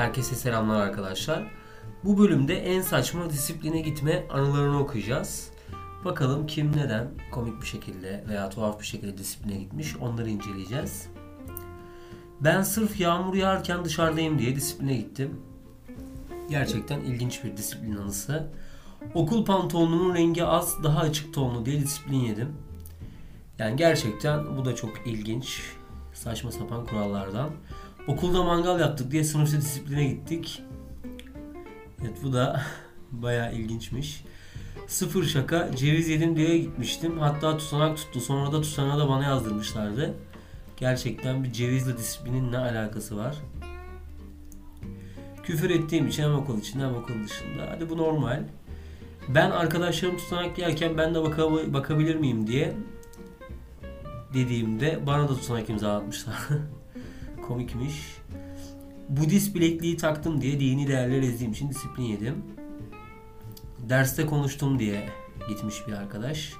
Herkese selamlar arkadaşlar. Bu bölümde en saçma disipline gitme anılarını okuyacağız. Bakalım kim neden komik bir şekilde veya tuhaf bir şekilde disipline gitmiş onları inceleyeceğiz. Ben sırf yağmur yağarken dışarıdayım diye disipline gittim. Gerçekten ilginç bir disiplin anısı. Okul pantolonumun rengi az, daha açık tonlu diye disiplin yedim. Yani gerçekten bu da çok ilginç. Saçma sapan kurallardan. Okulda mangal yaptık diye sınıfta disipline gittik. Evet bu da bayağı ilginçmiş. Sıfır şaka ceviz yedim diye gitmiştim. Hatta tutanak tuttu. Sonra da tutanağı da bana yazdırmışlardı. Gerçekten bir cevizle disiplinin ne alakası var? Küfür ettiğim için hem okul içinde hem okul dışında. Hadi bu normal. Ben arkadaşlarım tutanak yerken ben de baka- bakabilir miyim diye dediğimde bana da tutanak imzalatmışlar. Komikmiş. Budist bilekliği taktım diye dini değerler ezdiğim için disiplin yedim. Derste konuştum diye gitmiş bir arkadaş.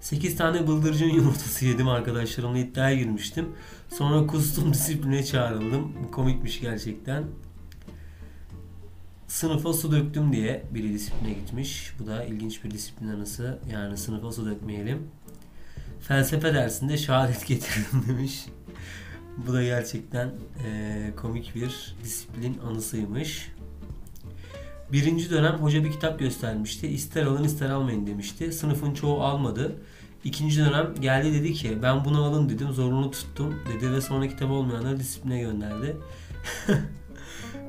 8 tane bıldırcın yumurtası yedim arkadaşlarımla iddiaya girmiştim. Sonra kustum disipline çağrıldım. Komikmiş gerçekten. Sınıfa su döktüm diye biri disipline gitmiş. Bu da ilginç bir disiplin anısı. Yani sınıfa su dökmeyelim. Felsefe dersinde şehadet getirdim demiş. Bu da gerçekten eee, komik bir disiplin anısıymış. Birinci dönem hoca bir kitap göstermişti. İster alın ister almayın demişti. Sınıfın çoğu almadı. İkinci dönem geldi dedi ki ben bunu alın dedim zorunlu tuttum dedi ve sonra kitap olmayanları disipline gönderdi.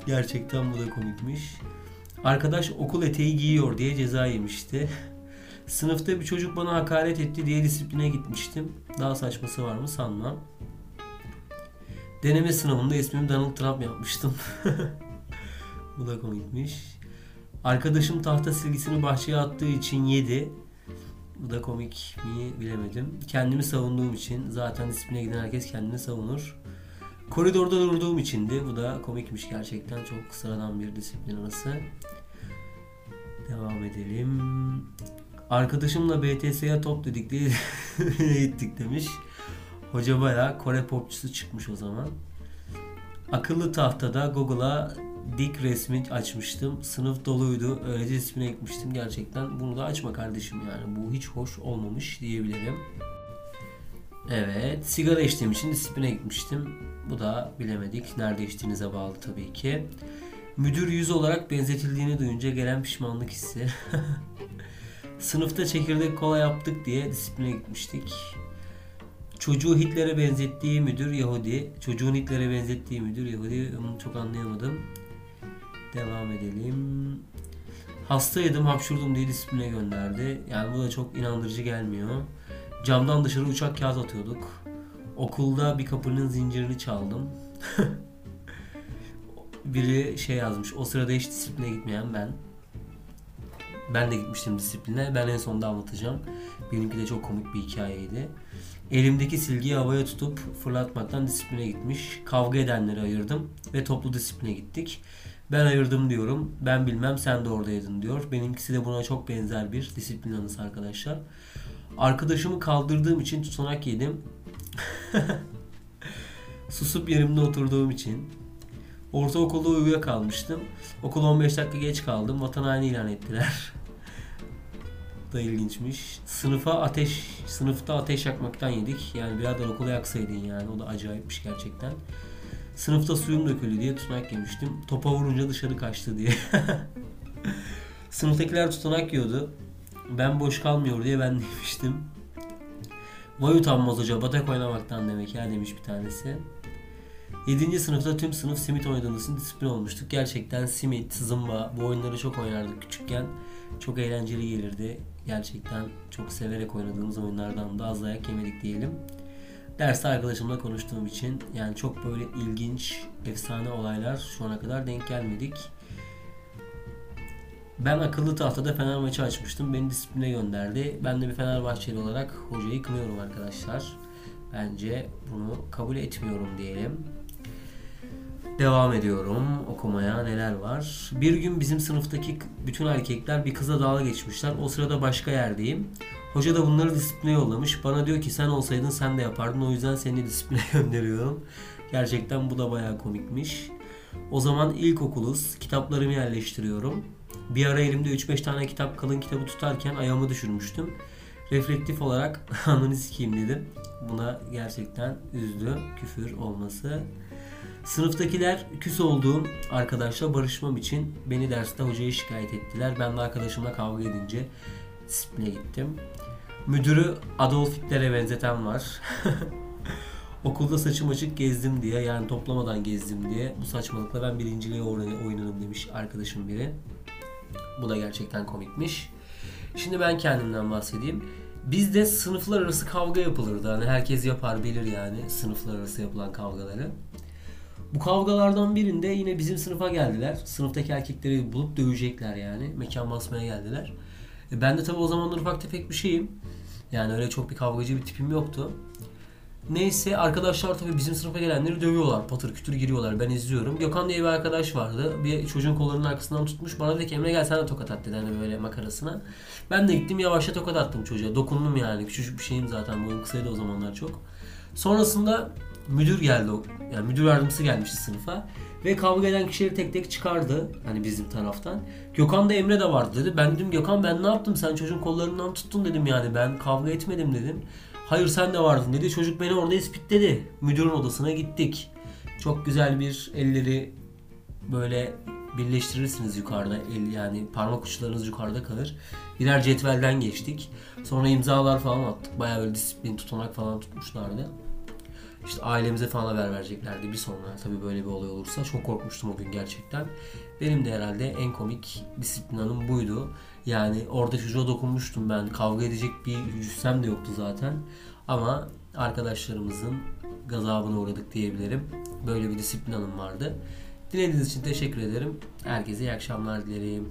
Gerçekten bu da komikmiş. Arkadaş okul eteği giyiyor diye ceza yemişti. Sınıfta bir çocuk bana hakaret etti diye disipline gitmiştim. Daha saçması var mı sanmam. Deneme sınavında ismimi Donald Trump yapmıştım. Bu da komikmiş. Arkadaşım tahta silgisini bahçeye attığı için yedi. Bu da komik mi bilemedim. Kendimi savunduğum için zaten disipline giden herkes kendini savunur. Koridorda durduğum içindi. Bu da komikmiş gerçekten. Çok sıradan bir disiplin anısı. Devam edelim. Arkadaşımla BTS'ye top dedik diye gittik demiş. Hoca bayağı Kore popçusu çıkmış o zaman. Akıllı tahtada Google'a dik resmi açmıştım. Sınıf doluydu. Öylece ismine gitmiştim. Gerçekten bunu da açma kardeşim yani. Bu hiç hoş olmamış diyebilirim. Evet. Sigara içtiğim için disipline gitmiştim. Bu da bilemedik. Nerede içtiğinize bağlı tabii ki. Müdür yüz olarak benzetildiğini duyunca gelen pişmanlık hissi. Sınıfta çekirdek kola yaptık diye disipline gitmiştik. Çocuğu Hitler'e benzettiği müdür Yahudi. Çocuğun Hitler'e benzettiği müdür Yahudi. Onu çok anlayamadım. Devam edelim. Hastaydım, hapşurdum diye disipline gönderdi. Yani bu da çok inandırıcı gelmiyor. Camdan dışarı uçak kağıt atıyorduk. Okulda bir kapının zincirini çaldım. Biri şey yazmış. O sırada hiç disipline gitmeyen ben. Ben de gitmiştim disipline. Ben en sonunda anlatacağım. Benimki de çok komik bir hikayeydi. Elimdeki silgiyi havaya tutup fırlatmaktan disipline gitmiş. Kavga edenleri ayırdım ve toplu disipline gittik. Ben ayırdım diyorum. Ben bilmem sen de oradaydın diyor. Benimkisi de buna çok benzer bir disiplin anısı arkadaşlar. Arkadaşımı kaldırdığım için tutanak yedim. Susup yerimde oturduğum için. Ortaokulda uyuyakalmıştım. Okul 15 dakika geç kaldım. Vatan haini ilan ettiler. Da ilginçmiş. Sınıfa ateş, sınıfta ateş yakmaktan yedik. Yani birader okula yaksaydın yani. O da acayipmiş gerçekten. Sınıfta suyum döküldü diye tutanak yemiştim. Topa vurunca dışarı kaçtı diye. Sınıftakiler tutanak yiyordu. Ben boş kalmıyor diye ben de yemiştim. Vay utanmaz hoca batak oynamaktan demek ya demiş bir tanesi. 7. sınıfta tüm sınıf simit oynadığımız için disiplin olmuştuk. Gerçekten simit, zımba bu oyunları çok oynardık küçükken. Çok eğlenceli gelirdi. Gerçekten çok severek oynadığımız oyunlardan da az dayak yemedik diyelim. Derste arkadaşımla konuştuğum için yani çok böyle ilginç, efsane olaylar şu ana kadar denk gelmedik. Ben akıllı tahtada Fener maçı açmıştım. Beni disipline gönderdi. Ben de bir Fenerbahçeli olarak hocayı kınıyorum arkadaşlar. Bence bunu kabul etmiyorum diyelim. Devam ediyorum okumaya neler var. Bir gün bizim sınıftaki bütün erkekler bir kıza dalga geçmişler. O sırada başka yerdeyim. Hoca da bunları disipline yollamış. Bana diyor ki sen olsaydın sen de yapardın. O yüzden seni disipline gönderiyorum. Gerçekten bu da bayağı komikmiş. O zaman ilkokuluz. Kitaplarımı yerleştiriyorum. Bir ara elimde 3-5 tane kitap kalın kitabı tutarken ayağımı düşürmüştüm. Reflektif olarak ananı sikeyim dedim. Buna gerçekten üzdü küfür olması. Sınıftakiler küs olduğum arkadaşla barışmam için beni derste hocaya şikayet ettiler. Ben de arkadaşımla kavga edince disipline gittim. Müdürü Adolf Hitler'e benzeten var. Okulda saçım açık gezdim diye yani toplamadan gezdim diye bu saçmalıkla ben birinciliğe oyn- oynarım demiş arkadaşım biri. Bu da gerçekten komikmiş. Şimdi ben kendimden bahsedeyim. Bizde sınıflar arası kavga yapılırdı. Hani herkes yapar bilir yani sınıflar arası yapılan kavgaları. Bu kavgalardan birinde yine bizim sınıfa geldiler. Sınıftaki erkekleri bulup dövecekler yani. Mekan basmaya geldiler. E ben de tabii o zamanlar ufak tefek bir şeyim. Yani öyle çok bir kavgacı bir tipim yoktu. Neyse arkadaşlar tabii bizim sınıfa gelenleri dövüyorlar. Patır kütür giriyorlar. Ben izliyorum. Gökhan diye bir arkadaş vardı. Bir çocuğun kollarının arkasından tutmuş. Bana dedi ki Emre gel sen de tokat at dedi hani böyle makarasına. Ben de gittim yavaşça tokat attım çocuğa. Dokundum yani. Küçücük bir şeyim zaten. Boyum kısaydı o zamanlar çok. Sonrasında müdür geldi. Yani müdür yardımcısı gelmişti sınıfa. Ve kavga eden kişileri tek tek çıkardı. Hani bizim taraftan. Gökhan da Emre de vardı dedi. Ben dedim Gökhan ben ne yaptım? Sen çocuğun kollarından tuttun dedim yani. Ben kavga etmedim dedim. Hayır sen de vardın dedi. Çocuk beni orada ispitledi. Müdürün odasına gittik. Çok güzel bir elleri böyle birleştirirsiniz yukarıda. El yani parmak uçlarınız yukarıda kalır. Birer cetvelden geçtik. Sonra imzalar falan attık. Bayağı böyle disiplin tutanak falan tutmuşlardı. İşte ailemize falan haber vereceklerdi bir sonra. Tabii böyle bir olay olursa. Çok korkmuştum o gün gerçekten. Benim de herhalde en komik disiplin anım buydu. Yani orada çocuğa dokunmuştum ben. Kavga edecek bir cüssem de yoktu zaten. Ama arkadaşlarımızın gazabına uğradık diyebilirim. Böyle bir disiplin anım vardı. Dinlediğiniz için teşekkür ederim. Herkese iyi akşamlar dilerim.